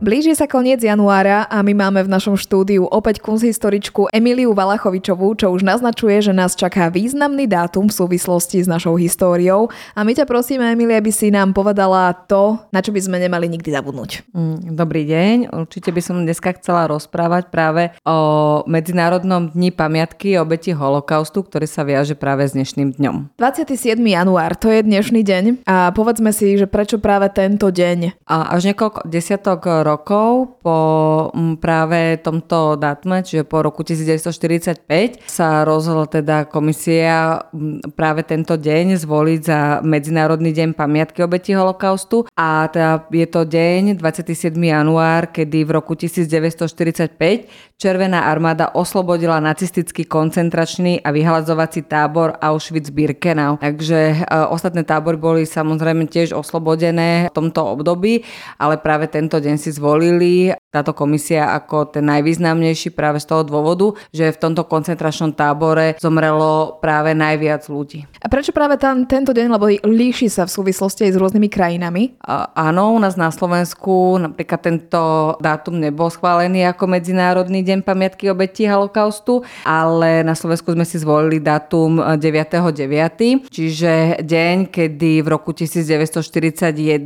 Blíži sa koniec januára a my máme v našom štúdiu opäť kunsthistoričku Emiliu Valachovičovú, čo už naznačuje, že nás čaká významný dátum v súvislosti s našou históriou. A my ťa prosíme, Emilia, aby si nám povedala to, na čo by sme nemali nikdy zabudnúť. Mm, dobrý deň. Určite by som dneska chcela rozprávať práve o Medzinárodnom dni pamiatky obeti holokaustu, ktorý sa viaže práve s dnešným dňom. 27. január, to je dnešný deň. A povedzme si, že prečo práve tento deň? A až niekoľko desiatok rokov po mm, práve tomto datume, čiže po roku 1945, sa rozhodla teda komisia mm, práve tento deň zvoliť za Medzinárodný deň pamiatky obeti holokaustu a teda je to deň 27. január, kedy v roku 1945 Červená armáda oslobodila nacistický koncentračný a vyhľadzovací tábor Auschwitz-Birkenau. Takže e, ostatné tábory boli samozrejme tiež oslobodené v tomto období, ale práve tento deň si zvolili táto komisia ako ten najvýznamnejší práve z toho dôvodu, že v tomto koncentračnom tábore zomrelo práve najviac ľudí. A prečo práve tam, tento deň, lebo líši sa v súvislosti aj s rôznymi krajinami? A, áno, u nás na Slovensku napríklad tento dátum nebol schválený ako Medzinárodný deň pamiatky obetí holokaustu, ale na Slovensku sme si zvolili dátum 9.9., čiže deň, kedy v roku 1941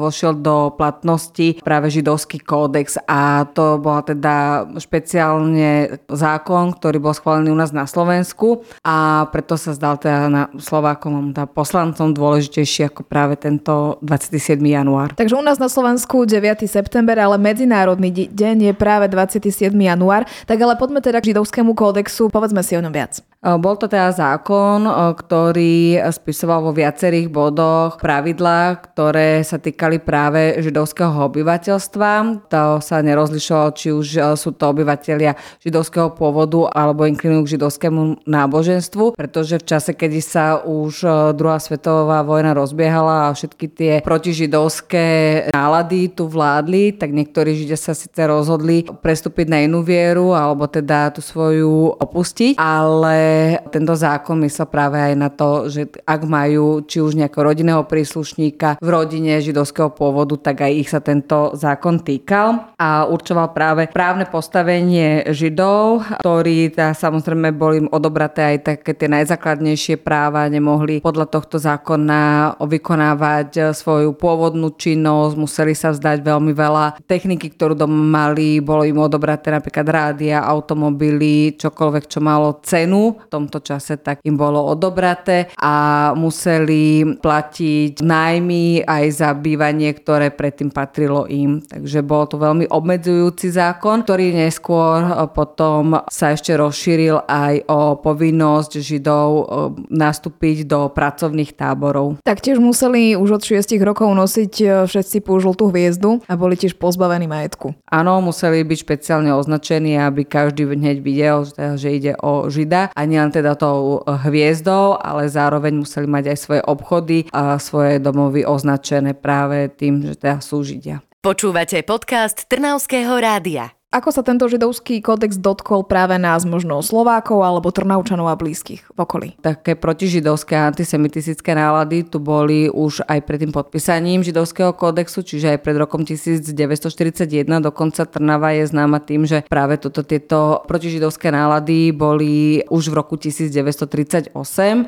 vošiel do platnosti práve židovský kódex a to bola teda špeciálne zákon, ktorý bol schválený u nás na Slovensku a preto sa zdal teda na Slovákom teda poslancom dôležitejší ako práve tento 27. január. Takže u nás na Slovensku 9. september, ale medzinárodný deň je práve 27. január. Tak ale poďme teda k židovskému kódexu, povedzme si o ňom viac. Bol to teda zákon, ktorý spisoval vo viacerých bodoch pravidlá, ktoré sa týkali práve židovského obyvateľstva. To sa nerozlišovalo, či už sú to obyvateľia židovského pôvodu alebo inklinujú k židovskému náboženstvu, pretože v čase, kedy sa už druhá svetová vojna rozbiehala a všetky tie protižidovské nálady tu vládli, tak niektorí židia sa síce rozhodli prestúpiť na inú vieru alebo teda tú svoju opustiť, ale tento zákon myslel práve aj na to, že ak majú či už nejakého rodinného príslušníka v rodine židovského pôvodu, tak aj ich sa tento zákon týkal a určoval práve právne postavenie židov, ktorí tá, samozrejme boli im odobraté aj také tie najzákladnejšie práva, nemohli podľa tohto zákona vykonávať svoju pôvodnú činnosť, museli sa vzdať veľmi veľa techniky, ktorú doma mali, bolo im odobraté napríklad rádia, automobily, čokoľvek, čo malo cenu v tomto čase, tak im bolo odobraté a museli platiť nájmy aj za bývanie, ktoré predtým patrilo im. Takže bol to veľmi obmedzujúci zákon, ktorý neskôr potom sa ešte rozšíril aj o povinnosť Židov e, nastúpiť do pracovných táborov. Taktiež museli už od 6 rokov nosiť e, všetci pú žltú hviezdu a boli tiež pozbavení majetku. Áno, museli byť špeciálne označení, aby každý hneď videl, že ide o Žida a nielen teda tou hviezdou, ale zároveň museli mať aj svoje obchody a svoje domovy označené práve tým, že teda sú Židia. Počúvate podcast Trnavského rádia. Ako sa tento židovský kódex dotkol práve nás, možno Slovákov alebo Trnaučanov a blízkych v okolí? Také protižidovské antisemitistické nálady tu boli už aj pred tým podpísaním židovského kódexu, čiže aj pred rokom 1941. Dokonca Trnava je známa tým, že práve toto tieto protižidovské nálady boli už v roku 1938.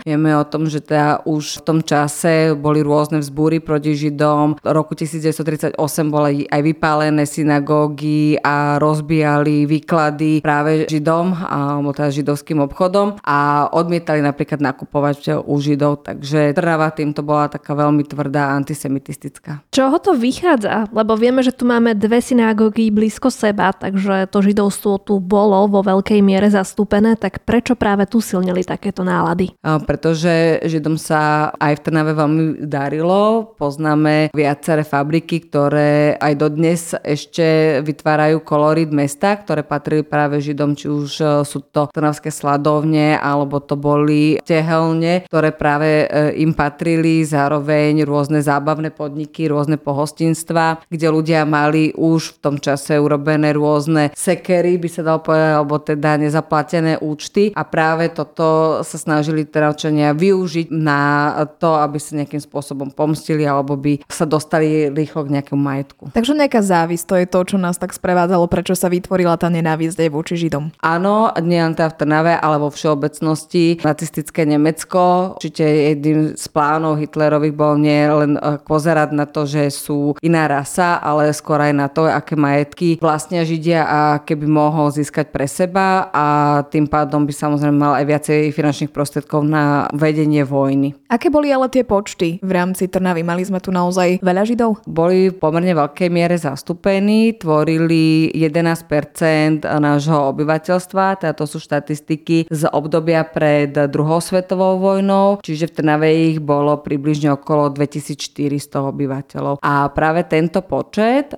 Vieme o tom, že teda už v tom čase boli rôzne vzbúry proti Židom. V roku 1938 boli aj vypálené synagógy a roz rozbíjali výklady práve Židom alebo teda židovským obchodom a odmietali napríklad nakupovať u Židov, takže Trnava týmto bola taká veľmi tvrdá antisemitistická. Čoho to vychádza? Lebo vieme, že tu máme dve synagógy blízko seba, takže to židovstvo tu bolo vo veľkej miere zastúpené, tak prečo práve tu silnili takéto nálady? Pretože Židom sa aj v Trnave veľmi darilo. Poznáme viaceré fabriky, ktoré aj dodnes ešte vytvárajú kolory lokalít mesta, ktoré patrili práve Židom, či už e, sú to trnavské sladovne, alebo to boli tehelne, ktoré práve e, im patrili, zároveň rôzne zábavné podniky, rôzne pohostinstva, kde ľudia mali už v tom čase urobené rôzne sekery, by sa dalo povedať, alebo teda nezaplatené účty a práve toto sa snažili teda využiť na to, aby sa nejakým spôsobom pomstili alebo by sa dostali rýchlo k nejakému majetku. Takže nejaká závisť, to je to, čo nás tak sprevádzalo, prečo sa vytvorila tá nenávisť aj voči Židom. Áno, nie len teda v Trnave, ale vo všeobecnosti nacistické Nemecko. Určite jedným z plánov Hitlerových bol nie len e, pozerať na to, že sú iná rasa, ale skôr aj na to, aké majetky vlastnia Židia a keby mohol získať pre seba a tým pádom by samozrejme mal aj viacej finančných prostriedkov na vedenie vojny. Aké boli ale tie počty v rámci Trnavy? Mali sme tu naozaj veľa Židov? Boli v pomerne veľkej miere zastúpení, tvorili 11% nášho obyvateľstva, teda to sú štatistiky z obdobia pred druhou svetovou vojnou, čiže v Trnave ich bolo približne okolo 2400 obyvateľov. A práve tento počet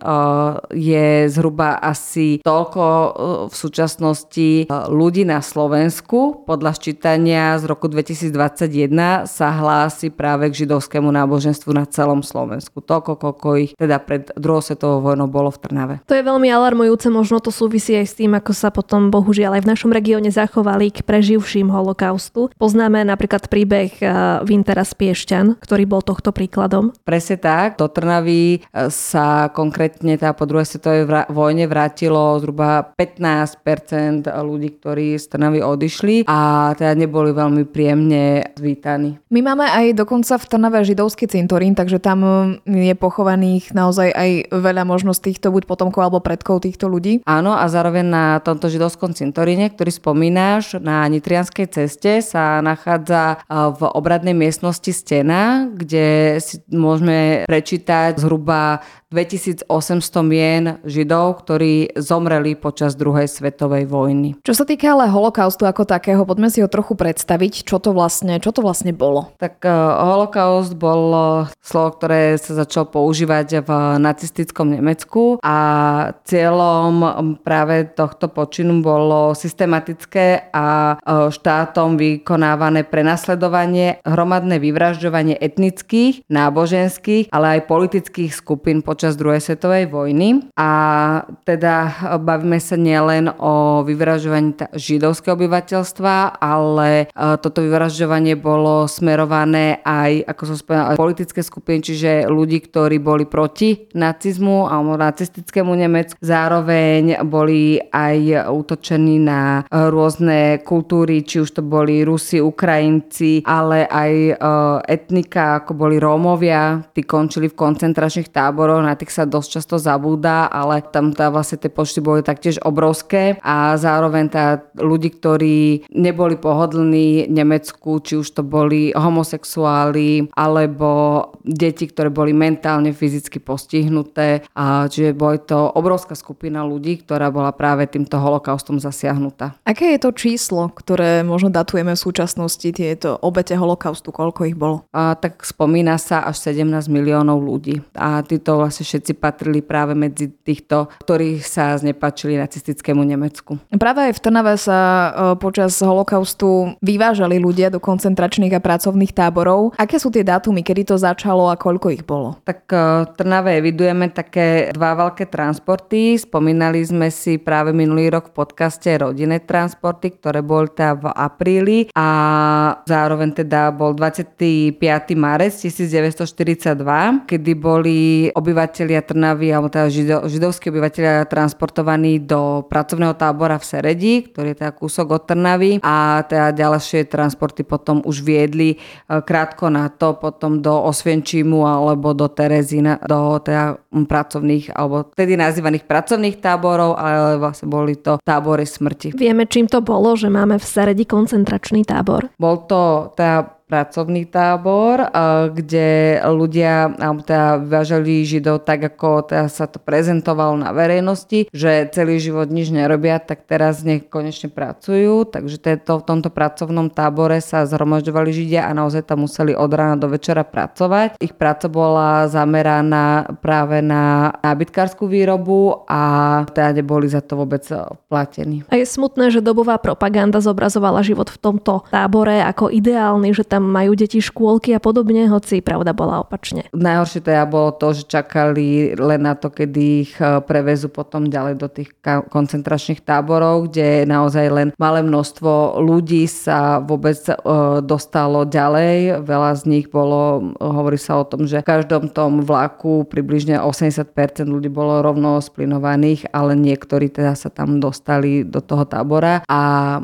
je zhruba asi toľko v súčasnosti ľudí na Slovensku. Podľa ščítania z roku 2021 sa hlási práve k židovskému náboženstvu na celom Slovensku. Toľko, koľko ich teda pred druhou svetovou vojnou bolo v Trnave. To je veľmi alarmujúce, možno to súvisí aj s tým, ako sa potom bohužiaľ aj v našom regióne zachovali k preživším holokaustu. Poznáme napríklad príbeh eh, Vintera Spiešťan, ktorý bol tohto príkladom. Presne tak. Do Trnavy eh, sa konkrétne tá po druhej svetovej vojne vrátilo zhruba 15% ľudí, ktorí z Trnavy odišli a teda neboli veľmi príjemne vítaní. My máme aj dokonca v Trnave židovský cintorín, takže tam je pochovaných naozaj aj veľa možností týchto buď potomkov alebo predkov týchto ľudí. Áno a zároveň na tomto židovskom cintoríne, ktorý spomínaš, na Nitrianskej ceste sa nachádza v obradnej miestnosti stena, kde si môžeme prečítať zhruba 2800 mien Židov, ktorí zomreli počas druhej svetovej vojny. Čo sa týka ale holokaustu ako takého, poďme si ho trochu predstaviť, čo to vlastne, čo to vlastne bolo. Tak uh, holokaust bol slovo, ktoré sa začalo používať v nacistickom Nemecku a cieľom práve tohto počinu bolo systematické a uh, štátom vykonávané prenasledovanie, hromadné vyvražďovanie etnických, náboženských, ale aj politických skupín počas druhej svetovej vojny. A teda bavíme sa nielen o vyvražďovaní židovského obyvateľstva, ale e, toto vyvražďovanie bolo smerované aj, ako som spomínala, politické skupiny, čiže ľudí, ktorí boli proti nacizmu alebo nacistickému Nemecku. Zároveň boli aj útočení na rôzne kultúry, či už to boli Rusi, Ukrajinci, ale aj etnika, ako boli Rómovia. Tí končili v koncentračných táboroch na tých sa dosť často zabúda, ale tam tá vlastne tie počty boli taktiež obrovské a zároveň tá ľudí, ktorí neboli pohodlní Nemecku, či už to boli homosexuáli alebo deti, ktoré boli mentálne, fyzicky postihnuté. A čiže boli to obrovská skupina ľudí, ktorá bola práve týmto holokaustom zasiahnutá. Aké je to číslo, ktoré možno datujeme v súčasnosti, tieto obete holokaustu, koľko ich bolo? A, tak spomína sa až 17 miliónov ľudí. A títo vlastne všetci patrili práve medzi týchto, ktorí sa znepačili nacistickému Nemecku. Práve aj v Trnave sa e, počas holokaustu vyvážali ľudia do koncentračných a pracovných táborov. Aké sú tie dátumy, kedy to začalo a koľko ich bolo? Tak e, v Trnave evidujeme také dva veľké transporty. Spomínali sme si práve minulý rok v podcaste rodinné transporty, ktoré boli teda v apríli a zároveň teda bol 25. marec 1942, kedy boli obyvateľ obyvateľia Trnavy, alebo teda žido, židovskí obyvateľia transportovaní do pracovného tábora v Seredi, ktorý je teda kúsok od Trnavy a teda ďalšie transporty potom už viedli e, krátko na to potom do Osvienčimu alebo do Terezína, do teda pracovných, alebo tedy nazývaných pracovných táborov, ale vlastne boli to tábory smrti. Vieme, čím to bolo, že máme v Seredi koncentračný tábor? Bol to teda pracovný tábor, kde ľudia teda vyvážali Židov tak, ako teda sa to prezentovalo na verejnosti, že celý život nič nerobia, tak teraz nech konečne pracujú. Takže to, v tomto pracovnom tábore sa zhromažďovali Židia a naozaj tam museli od rána do večera pracovať. Ich práca bola zameraná práve na nábytkárskú výrobu a teda neboli za to vôbec platení. A je smutné, že dobová propaganda zobrazovala život v tomto tábore ako ideálny, že tam majú deti škôlky a podobne, hoci pravda bola opačne. Najhoršie teda bolo to, že čakali len na to, kedy ich e, prevezú potom ďalej do tých koncentračných táborov, kde naozaj len malé množstvo ľudí sa vôbec e, dostalo ďalej. Veľa z nich bolo, hovorí sa o tom, že v každom tom vlaku približne 80% ľudí bolo rovno splinovaných, ale niektorí teda sa tam dostali do toho tábora a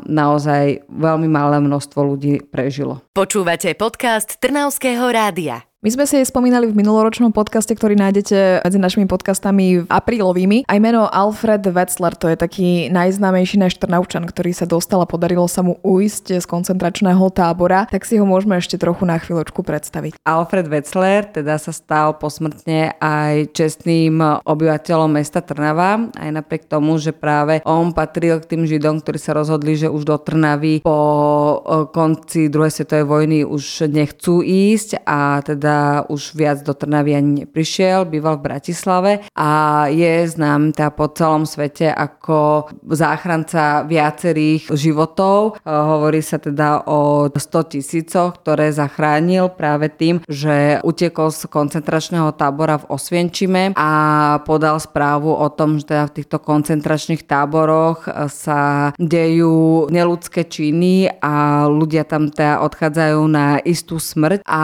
naozaj veľmi malé množstvo ľudí prežilo. Počúvate podcast Trnavského rádia. My sme si jej spomínali v minuloročnom podcaste, ktorý nájdete medzi našimi podcastami aprílovými. Aj meno Alfred Wetzler, to je taký najznámejší náš Trnaučan, ktorý sa dostal a podarilo sa mu ujsť z koncentračného tábora, tak si ho môžeme ešte trochu na chvíľočku predstaviť. Alfred Wetzler teda sa stal posmrtne aj čestným obyvateľom mesta Trnava, aj napriek tomu, že práve on patril k tým Židom, ktorí sa rozhodli, že už do Trnavy po konci druhej svetovej vojny už nechcú ísť a teda teda už viac do Trnavy ani neprišiel, býval v Bratislave a je znám teda po celom svete ako záchranca viacerých životov. E, hovorí sa teda o 100 tisícoch, ktoré zachránil práve tým, že utekol z koncentračného tábora v Osvienčime a podal správu o tom, že teda v týchto koncentračných táboroch sa dejú neludské činy a ľudia tam teda odchádzajú na istú smrť a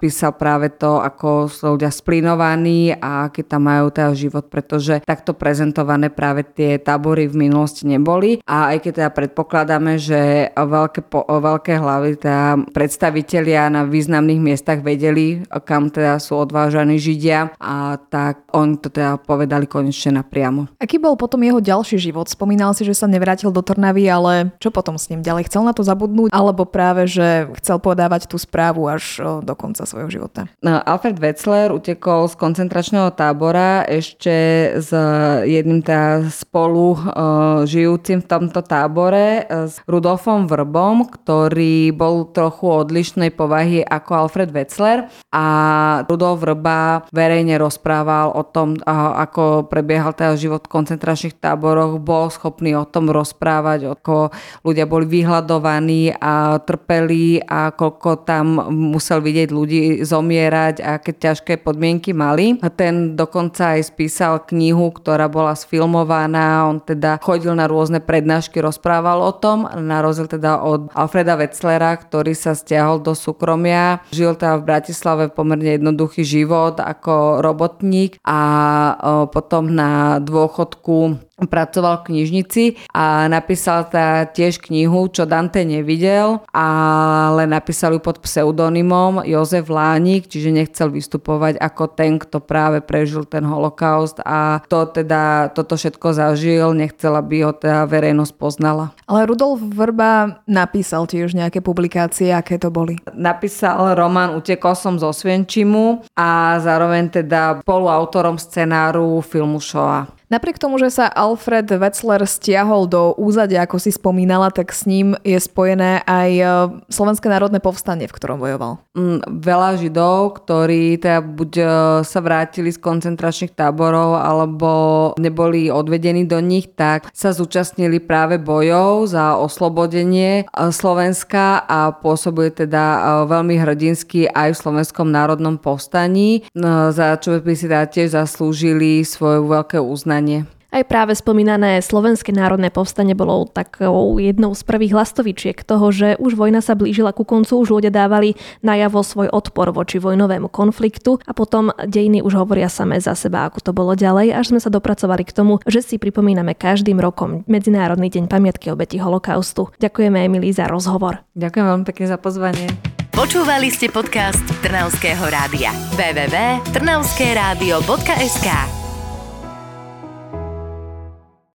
písal práve práve to, ako sú ľudia splinovaní a aký tam majú teda život, pretože takto prezentované práve tie tábory v minulosti neboli. A aj keď teda predpokladáme, že veľké, po, veľké hlavy, teda predstavitelia na významných miestach vedeli, kam teda sú odvážaní Židia, a tak oni to teda povedali konečne napriamo. Aký bol potom jeho ďalší život? Spomínal si, že sa nevrátil do Trnavy, ale čo potom s ním ďalej? Chcel na to zabudnúť? Alebo práve, že chcel podávať tú správu až do konca svojho života? Života. No, Alfred Wetzler utekol z koncentračného tábora ešte s jedným teda spolu uh, žijúcim v tomto tábore s Rudolfom Vrbom, ktorý bol trochu odlišnej povahy ako Alfred Wetzler a Rudolf Vrba verejne rozprával o tom, ako prebiehal teda život v koncentračných táboroch, bol schopný o tom rozprávať, ako ľudia boli vyhľadovaní a trpeli a koľko tam musel vidieť ľudí zomierať zomierať aké ťažké podmienky mali. A ten dokonca aj spísal knihu, ktorá bola sfilmovaná. On teda chodil na rôzne prednášky, rozprával o tom, na rozdiel teda od Alfreda Wetzlera, ktorý sa stiahol do súkromia. Žil teda v Bratislave pomerne jednoduchý život ako robotník a potom na dôchodku pracoval v knižnici a napísal tá tiež knihu, čo Dante nevidel, ale napísal ju pod pseudonymom Jozef Lánik, čiže nechcel vystupovať ako ten, kto práve prežil ten holokaust a to teda toto všetko zažil, nechcel, aby ho teda verejnosť poznala. Ale Rudolf Vrba napísal tiež nejaké publikácie, aké to boli? Napísal román Utekol som zo Svienčimu a zároveň teda spoluautorom scenáru filmu Shoah. Napriek tomu, že sa Alfred Wetzler stiahol do úzadia, ako si spomínala, tak s ním je spojené aj e, Slovenské národné povstanie, v ktorom bojoval. Mm, veľa Židov, ktorí teda buď e, sa vrátili z koncentračných táborov, alebo neboli odvedení do nich, tak sa zúčastnili práve bojov za oslobodenie e, Slovenska a pôsobili teda veľmi hrdinsky aj v Slovenskom národnom povstaní, za čo by si teda tiež zaslúžili svoje veľké uznanie povstanie. Aj práve spomínané Slovenské národné povstanie bolo takou jednou z prvých lastovičiek toho, že už vojna sa blížila ku koncu, už ľudia dávali najavo svoj odpor voči vojnovému konfliktu a potom dejiny už hovoria samé za seba, ako to bolo ďalej, až sme sa dopracovali k tomu, že si pripomíname každým rokom Medzinárodný deň pamiatky obeti holokaustu. Ďakujeme Emilii za rozhovor. Ďakujem veľmi pekne za pozvanie. Počúvali ste podcast Trnavského rádia. www.trnavskeradio.sk